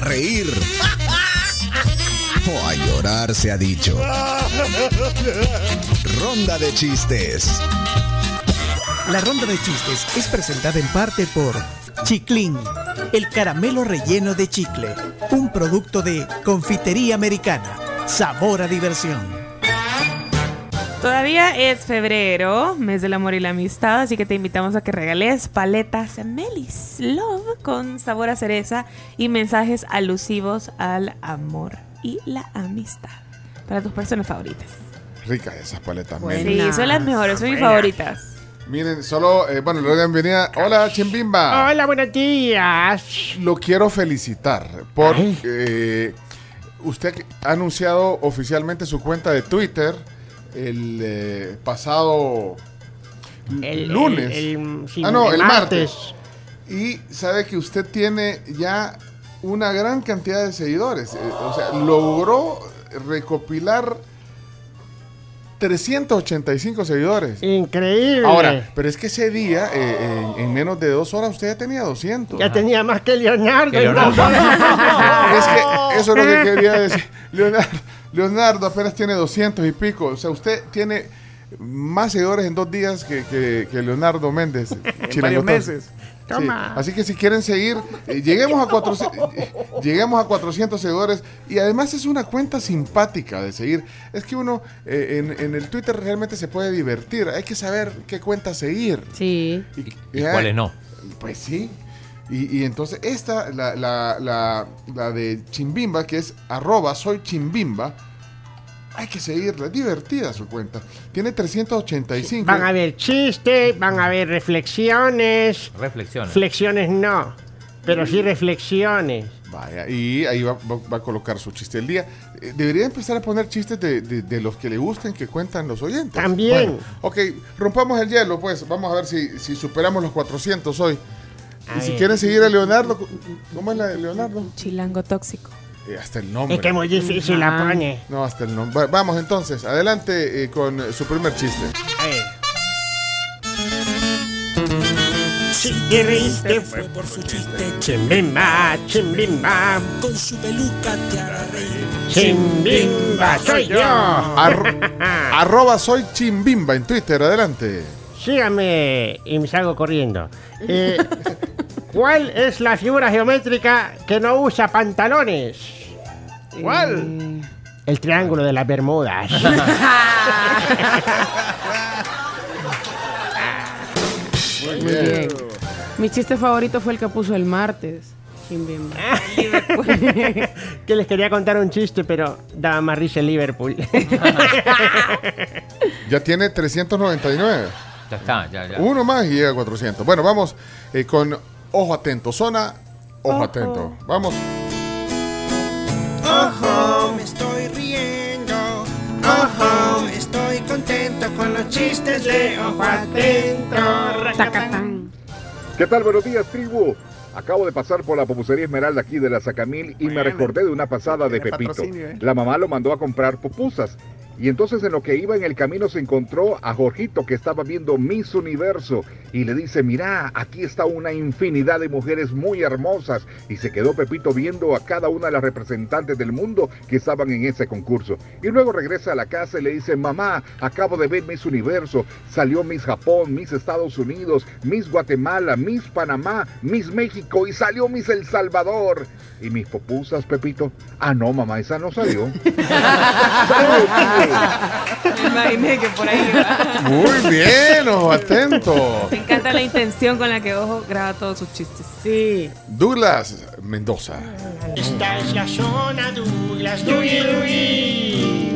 reír o a llorar se ha dicho. Ronda de chistes. La ronda de chistes es presentada en parte por Chiclin, el caramelo relleno de chicle, un producto de confitería americana. Sabor a diversión. Todavía es febrero, mes del amor y la amistad, así que te invitamos a que regales paletas Melis Love con sabor a cereza y mensajes alusivos al amor y la amistad para tus personas favoritas. Ricas esas paletas. Sí, Meli. son las mejores, son mis favoritas. Miren, solo, eh, bueno, le doy la bienvenida. Hola, Chimbimba. Hola, buenos días. Lo quiero felicitar por eh, usted ha anunciado oficialmente su cuenta de Twitter el eh, pasado El- lunes. el- el- sí, ah, no, el el martes. martes. Y sabe que usted tiene ya una gran cantidad de seguidores. Eh, o sea, logró recopilar 385 seguidores. Increíble. Ahora, pero es que ese día, eh, en, en menos de dos horas, usted ya tenía 200. ya tenía más que Leonardo. Que Leonardo. es que eso es lo que quería decir. Leonardo, Leonardo apenas tiene 200 y pico. O sea, usted tiene más seguidores en dos días que, que- que Leonardo Méndez. Chilangotón. varios meses. Sí, Toma. Así que si quieren seguir, eh, lleguemos, a 400, eh, lleguemos a 400 seguidores. Y además es una cuenta simpática de seguir. Es que uno eh, en, en el Twitter realmente se puede divertir. Hay que saber qué cuenta seguir. Sí. ¿Y, cuáles no? Pues sí. Y, y entonces esta, la, la, la, la de Chimbimba, que es arroba soy Chimbimba, hay que seguirla. Es divertida su cuenta. Tiene 385. Van a haber chistes, van a haber reflexiones. Reflexiones. Flexiones no, pero sí reflexiones. Vaya, y ahí va, va- va a colocar su chiste del día. Eh, Debería empezar a poner chistes de, de- de los que le gusten que cuentan los oyentes. También. Bueno, ok, rompamos el hielo, pues. Vamos a ver si, si superamos los 400 hoy. A y si ver. quieren seguir a Leonardo, ¿cómo es la de Leonardo? Chilango tóxico. Eh, hasta el nombre. Es que muy difícil la pone. No, hasta el nombre. Va- Vamos entonces, adelante eh, con eh, su primer chiste. A ver. Si te reíste fue por su chiste. Chimbimba, chimbimba. Con su peluca te hará reír. Chimbimba, soy yo. Ar- arroba soy Chimbimba en Twitter, adelante. Sígame y me salgo corriendo. Eh, ¿Cuál es la figura geométrica que no usa pantalones? ¿Cuál? El triángulo de las Bermudas. Muy bien. Mi chiste favorito fue el que puso el martes. Que les quería contar un chiste, pero daba más risa el Liverpool. Ya tiene 399. Ya está, ya, ya. Uno más y llega a 400. Bueno, vamos eh, con ojo atento. Zona, ojo atento. Vamos. Ojo, me estoy riendo. Ojo, estoy contento con los chistes de ojo atento. Tacatán. ¿Qué tal? Buenos días, tribu. Acabo de pasar por la pupusería Esmeralda aquí de la Sacamil y me recordé de una pasada de Pepito. ¿eh? La mamá lo mandó a comprar pupusas. Y entonces en lo que iba en el camino se encontró a Jorgito que estaba viendo Miss Universo y le dice, mira, aquí está una infinidad de mujeres muy hermosas. Y se quedó Pepito viendo a cada una de las representantes del mundo que estaban en ese concurso. Y luego regresa a la casa y le dice, mamá, acabo de ver Miss Universo. Salió Miss Japón, Miss Estados Unidos, Miss Guatemala, Miss Panamá, Miss México y salió Miss El Salvador. ¿Y mis popusas, Pepito? Ah, no, mamá, esa no salió. Me imaginé que por ahí iba. Muy bien, ojo atento. Me encanta la intención con la que Ojo graba todos sus chistes. Sí. Douglas Mendoza. Esta es la zona Douglas. Dugui, dugui.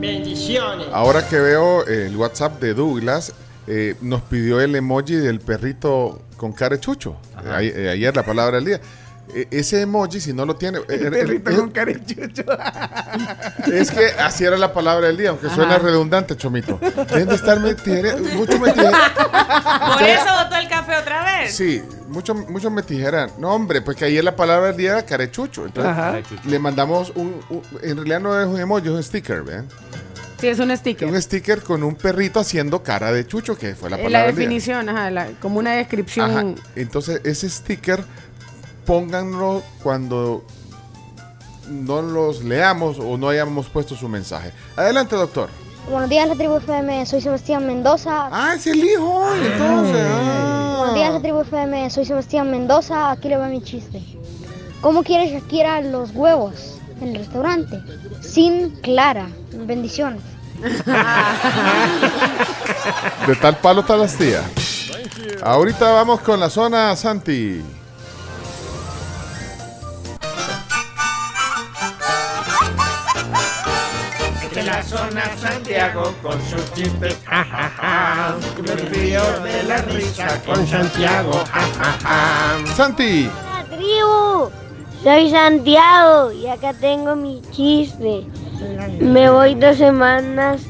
Bendiciones. Ahora que veo el WhatsApp de Douglas, eh, nos pidió el emoji del perrito con cara de chucho. Eh, eh, ayer la palabra del día. Eh, ese emoji, si no lo tiene. eh, El eh, perrito eh, con carechucho. Es que así era la palabra del día, aunque suena redundante, Chomito. Deben de estar metijere- mucho metijere- Por eso botó el café otra vez. Sí, muchos mucho me tijeran. No, hombre, pues que ayer la palabra del día era carechucho. Entonces. Carechucho. le mandamos un, un- En realidad no es un emoji, es un sticker, ¿ven? Sí, es un sticker. Un sticker con un perrito haciendo cara de chucho, que fue la palabra La del día. definición, ajá, la- como una descripción. Ajá. Entonces, ese sticker pónganlo cuando no los leamos o no hayamos puesto su mensaje. Adelante, doctor. Buenos días, la tribu FM. Soy Sebastián Mendoza. Ah, es el hijo, entonces. ah. Buenos días, la tribu FM. Soy Sebastián Mendoza. Aquí le va mi chiste. ¿Cómo quiere Shakira los huevos en el restaurante? Sin clara. Bendiciones. De tal palo tal astilla. Ahorita vamos con la zona Santi. Zona Santiago con sus chistes, jajaja. Me río de la risa con Santiago, jajaja. Santi. La tribu. Soy Santiago y acá tengo mi chiste. Me voy dos semanas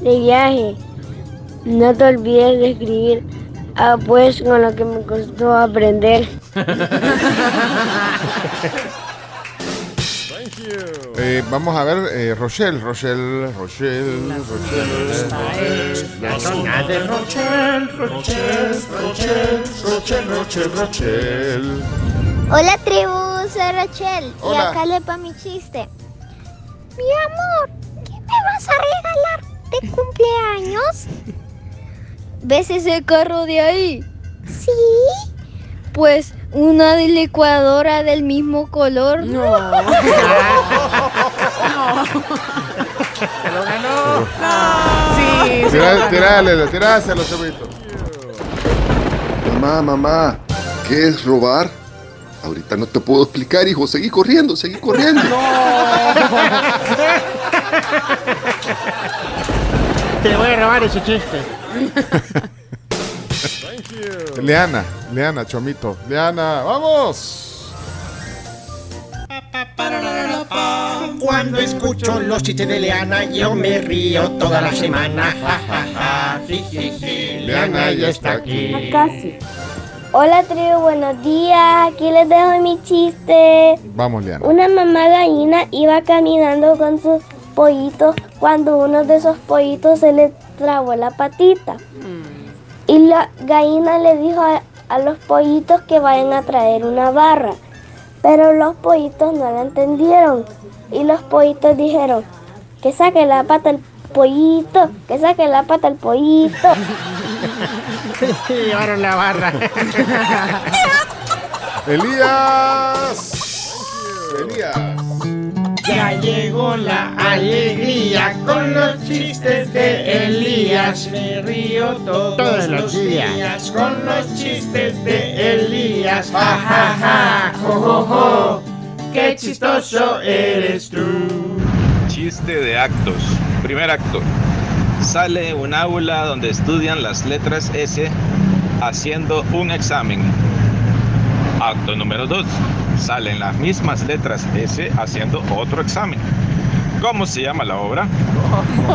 de viaje. No te olvides de escribir. Ah, pues con lo que me costó aprender. Eh, vamos a ver, eh, Rochelle, Rochelle, Rochelle, Rochelle. La zona de Rochelle, Rochelle, Rochelle, Rochelle, Rochelle, Rochelle. Hola tribu, soy Rachel Hola. y acá le va mi chiste. Mi amor, ¿qué me vas a regalar de cumpleaños? ¿Ves ese carro de ahí? Sí. Pues una de licuadora del mismo color. No. Se lo ganó. Sí, se Tira- lo ganó. Tirale, tiráselo, Chomito. Mamá, mamá, ¿qué es robar? Ahorita no te puedo explicar, hijo. Seguí corriendo, seguí corriendo. Te voy a robar ese chiste. Leana, Leana, Chomito. Leana, vamos. Cuando escucho los chistes de Leana, yo me río toda la semana. Ja, ja, ja. Sí, sí, sí. Leana ya está aquí. Casi. Hola tribu, buenos días. Aquí les dejo mi chiste. Vamos, Leana. Una mamá gallina iba caminando con sus pollitos cuando uno de esos pollitos se le trabó la patita. Y la gallina le dijo a, a los pollitos que vayan a traer una barra. Pero los pollitos no la entendieron. Y los pollitos dijeron, que saque la pata el pollito, que saque la pata el pollito. Llevaron la barra. Elías. Elías. Ya llegó la alegría con los chistes de Elías. Me río todos, los días. con los chistes de Elías. Ja, ja, ja, jo, jo, jo. Qué chistoso eres tú. Chiste de actos. Primer acto. Sale un aula donde estudian las letras S haciendo un examen. Acto número 2. Salen las mismas letras S haciendo otro examen. ¿Cómo se llama la obra?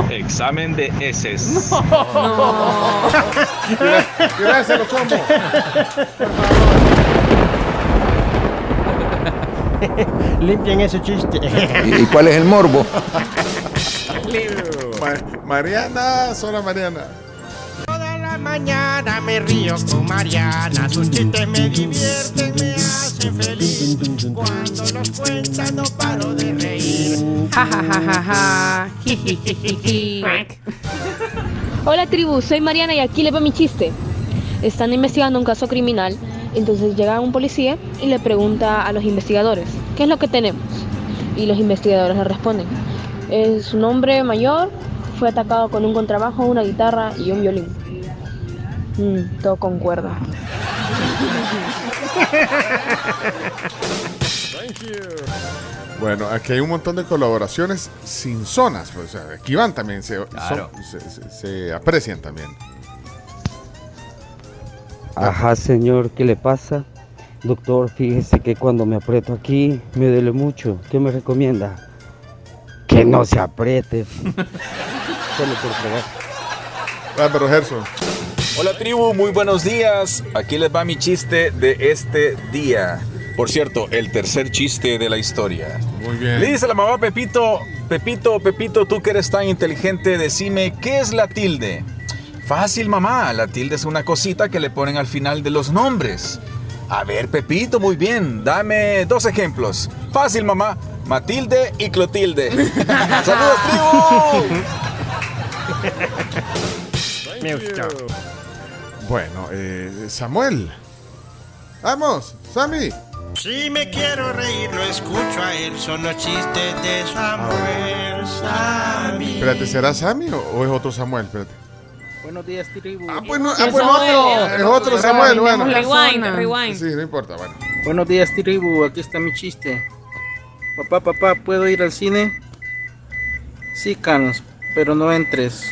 Examen de S. Tiráselo, Chomo. Limpien ese chiste. ¿Y cuál es el morbo? Ma- Mariana, sola Mariana. Toda la mañana me río con Mariana. Sus chistes me divierten, cuenta no paro de reír. Ja, ja, ja, ja, ja. Ji, ji, ji, ji, ji. Hola tribu, soy Mariana y aquí le va mi chiste. Están investigando un caso criminal, entonces llega un policía y le pregunta a los investigadores, ¿qué es lo que tenemos? Y los investigadores le responden, es un hombre mayor, fue atacado con un contrabajo, una guitarra y un violín. Mm, todo concuerda. Bueno, aquí hay un montón de colaboraciones sin zonas. pues, o sea, aquí van también, se, Claro. son- se- se- se aprecian también. Ajá, señor, ¿qué le pasa? Doctor, fíjese que cuando me aprieto aquí me duele mucho. ¿Qué me recomienda? Que no se apriete. Solo por fregar. Ah, pero Gerson. Hola tribu, muy buenos días. Aquí les va mi chiste de este día. Por cierto, el tercer chiste de la historia. Muy bien. Le dice la mamá a Pepito, Pepito, Pepito, tú que eres tan inteligente, decime, ¿qué es la tilde? Fácil, mamá, la tilde es una cosita que le ponen al final de los nombres. A ver, Pepito, muy bien. Dame dos ejemplos. Fácil, mamá. Matilde y Clotilde. ¡Saludos, tribu! Me gustó. Bueno, eh, Samuel. Vamos, Sammy. Si me quiero reír, lo escucho a él. Son los chistes de Samuel Sammy. Espérate, ¿será Sammy o, o es otro Samuel? Espérate. Buenos días, tribu. Ah, bueno, ah, Es bueno, Samuel, otro. Es otro Samuel, bueno. Rewind, rewind. Sí, no importa, bueno. Buenos días, tribu. Aquí está mi chiste. Papá, papá, ¿puedo ir al cine? Sí, Carlos, pero no entres.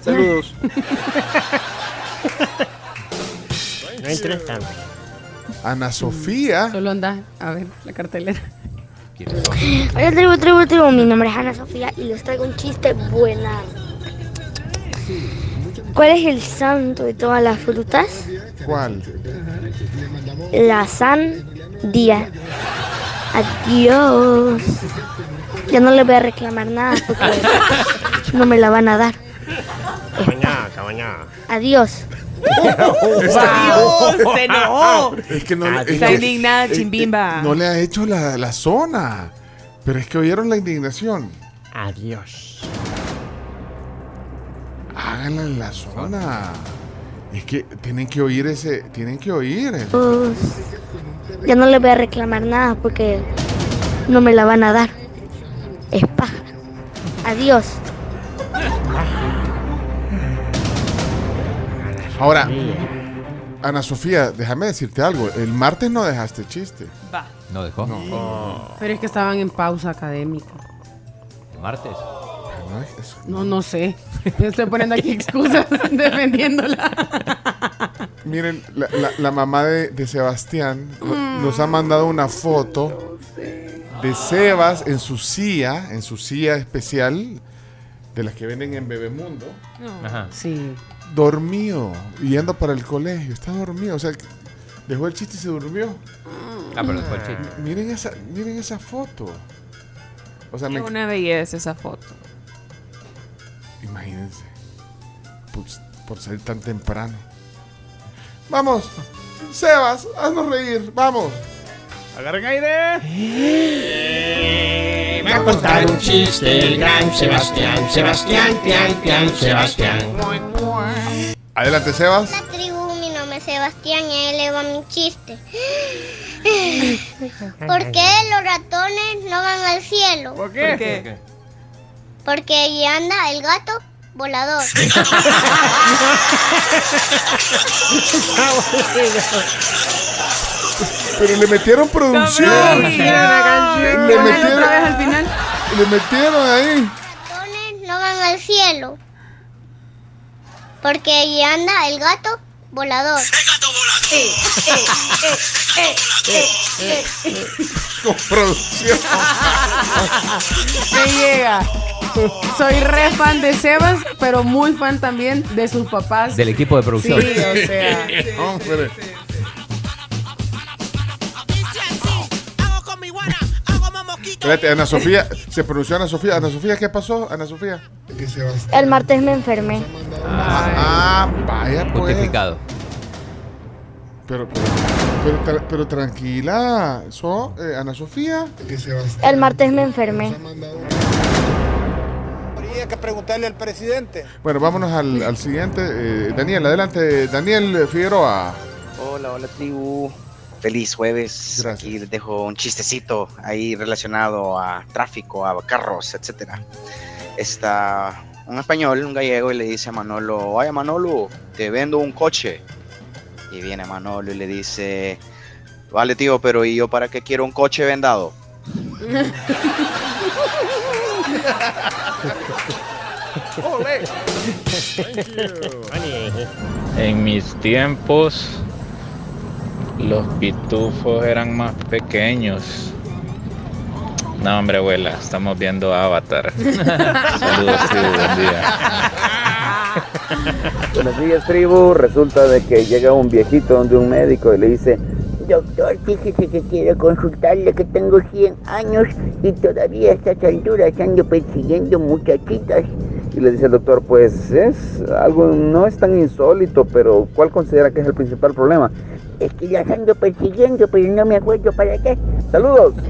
Saludos. No interesante. Ana Sofía. Solo anda a ver la cartelera. Hola tribu, tribu, tribu, mi nombre es Ana Sofía y les traigo un chiste buena. ¿Cuál es el santo de todas las frutas? ¿Cuál? La sandía. Adiós. Ya no le voy a reclamar nada porque no me la van a dar. Cabañá, cabañá. Adiós. ¡Dios! ¡Se enojó! Es que no, es Está que- indignada, Chimbimba. No le ha hecho la, la zona. Pero es que oyeron la indignación. Adiós. Háganla en la zona. Es que tienen que oír ese. Tienen que oír. Adiós. Ya no le voy a reclamar nada porque no me la van a dar. Es paja. Adiós. Ahora, Ana Sofía, déjame decirte algo. El martes no dejaste chiste. Va. ¿No dejó? Pero es que estaban en pausa académica. Martes. No, no sé. Yo estoy poniendo aquí excusas defendiéndola. Miren, la, la- la mamá de, de Sebastián no- nos ha mandado una foto de Sebas en su silla, en su silla especial, de las que venden en Bebemundo, Ajá. Sí. Dormido, yendo para el colegio. Está dormido, o sea, dejó el chiste y se durmió. Ah, pero después el chiste. Miren esa, miren esa foto. O sea, Es me, una belleza esa foto. imagínense. Pues, por salir tan temprano. Vamos, Sebas, haznos reír, vamos. Agarren aire. Me va a contar un chiste el gran Sebastián. Sebastián, pian, pian, Sebastián. Adelante, Sebas. Hola tribu, mi nombre es Sebastián y ahí le va mi chiste. ¿Por qué los ratones no van al cielo? ¿Por ¿Por qué? Porque allí anda el gato volador. Pero le metieron producción. Le no. Al metieron, final. le metieron ahí. ratones no van al cielo. Porque allí anda el gato volador. Con producción. Me llega. Soy re fan de Sebas, pero muy fan también de sus papás. Del equipo de Sí, producción. o sea. Hombre. Espérate, Ana Sofía, se pronunció Ana Sofía. Ana Sofía, ¿qué pasó, Ana Sofía? El martes me enfermé. Ah, vaya pues. Justificado. Pero, pero, pero, pero tranquila, so, eh, Ana Sofía. El martes me enfermé. Habría que preguntarle al presidente. Bueno, vámonos al, al siguiente. eh, Daniel, adelante. Daniel Figueroa. Hola, hola tribu. Feliz jueves. Aquí les dejo un chistecito ahí relacionado a tráfico, a carros, etcétera. Está un español, un gallego, y le dice a Manolo, vaya Manolo, te vendo un coche. Y viene Manolo y le dice, vale tío, pero ¿y yo para qué quiero un coche vendado? En mis tiempos, los pitufos eran más pequeños. No, hombre, abuela, estamos viendo Avatar. Saludos, tribu, buen día. Buenos días, tribu. Resulta de que llega un viejito donde un médico y le dice, Doctor, fíjese que quiero consultarle que tengo 100 años y todavía a estas alturas ando persiguiendo muchachitas. y le dice el doctor, pues es algo, no es tan insólito, pero ¿cuál considera que es el principal problema? Es que las ando persiguiendo, pero no me acuerdo para qué. Saludos.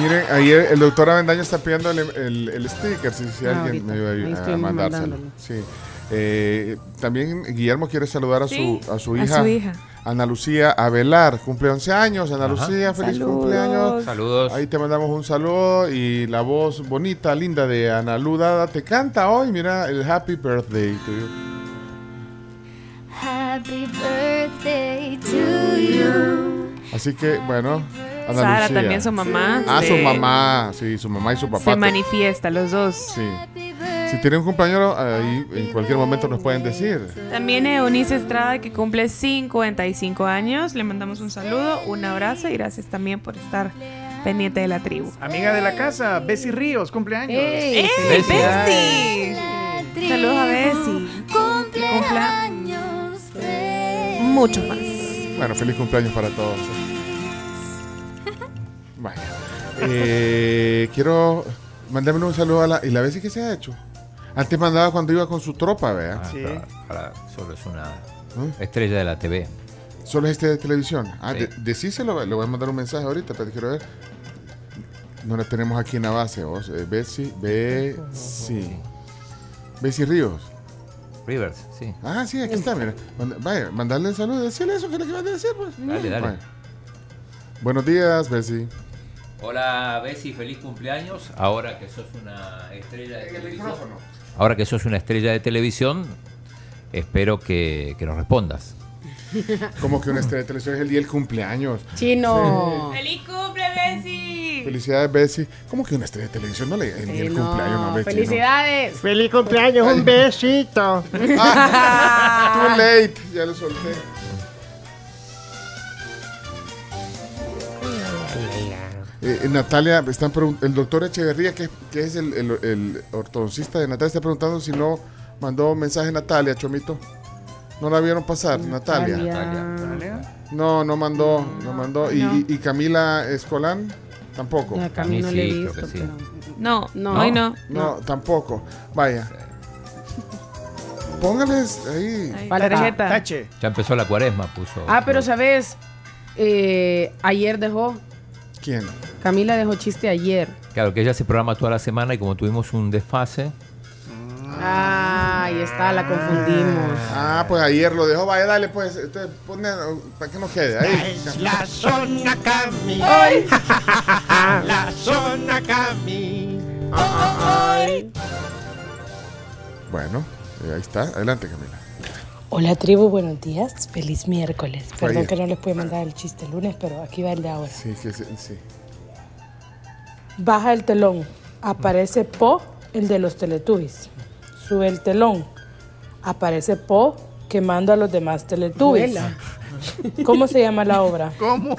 Miren, ayer el doctor Avendaño está pidiendo el, el- el sticker, si, si Ah, alguien ahorita. me ayuda Ahí a, estoy mandárselo. Sí. Eh, también Guillermo quiere saludar a, Sí, su, a su a hija. su hija. Ana Lucía Avelar, cumple 11 años. Ana Ajá. Lucía, feliz Saludos. cumpleaños. Saludos. Ahí te mandamos un saludo y la voz bonita, linda de Ana Ludada te canta hoy. Mira el Happy Birthday to you. Happy birthday to you. Así que, bueno, Ana Sara, Lucía. también su mamá. Ah, su mamá, sí, su mamá y su papá. Se manifiesta, los dos. Sí. Si tienen un compañero, ahí en cualquier momento nos pueden decir. También Eunice Estrada, que cumple 55 años. Le mandamos un saludo, un abrazo y gracias también por estar pendiente de la tribu. Amiga de la casa, Bessie Ríos, cumpleaños. ¡Ey! ¡Ey, felicidades. Bessie! Saludos a Bessie. Cumpla muchos más. Bueno, feliz cumpleaños para todos. Bueno, eh, quiero mandarme un saludo a la. ¿Y la vez que se ha hecho? Antes mandaba cuando iba con su tropa, vea. Ah, para- para- solo es una ¿Eh? estrella de la TV. Solo es este de televisión. Ah, Sí. de- decíselo, le voy a mandar un mensaje ahorita, pero quiero ver. No la tenemos aquí en la base, vos. Eh, Bessie, Bessie. Bessie Ríos. Rivers, sí. Ah, sí, aquí está, mira. Manda- vaya, mandarle un saludo, decirle eso que le acabas de decir, pues. Dale, dale. Vaya. Buenos días, Bessie. Hola, Bessie, feliz cumpleaños. Ahora que sos una estrella de televisión. Ahora que sos una estrella de televisión, espero que, que nos respondas. Como que una estrella de televisión es el día del cumpleaños. Chino. ¡Feliz cumple, Bessie! Felicidades, Bessie. ¿Cómo que una estrella de televisión no le el Sí, no. cumpleaños? No, Bessie, Felicidades. Feliz cumpleaños, un besito. Ah, too late. Ya lo solté. Eh, Natalia, están el doctor Echeverría, que, que es el, el- el ortodoncista de Natalia, está preguntando si no mandó mensaje Natalia, Chomito. ¿No la vieron pasar, Natalia? No, no mandó, no mandó. ¿Y, No. y- y Camila Escolán? Tampoco. A Cami no sí, le he creo visto, que sí. pero... No, No. hoy no. No, tampoco. Vaya. Póngales ahí. Ahí, Falta. tarjeta. Tache. Ya empezó la cuaresma, puso. Ah, pero sabes, Eh, ayer dejó, ¿Quién? Camila dejó chiste ayer. Claro, que ella se programa toda la semana y como tuvimos un desfase, Ah, ahí está, la confundimos. Ah, pues ayer lo dejó. Vaya, dale, pues. Este, pone, para que no quede. Ahí. La zona Cami. Ay. La zona Cami. Ay. Bueno, eh, ahí está. Adelante, Camila. Hola tribu, buenos días. Feliz miércoles. Fue Perdón ayer. que no les pude mandar el chiste el lunes, pero aquí va el de ahora. Sí, que sí. sí. Baja el telón. Aparece Po, el de los Teletubbies. Sube el telón. Aparece Po quemando a los demás Teletubbies. ¿Cómo se llama la obra? ¿Cómo?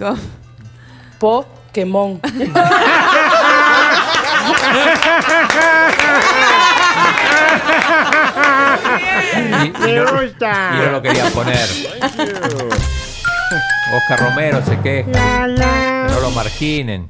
Po quemón. Y, y no, y no lo quería poner. Oscar Romero se queja. La, la. Que no lo marginen.